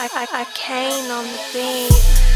I, I, I came on the beat.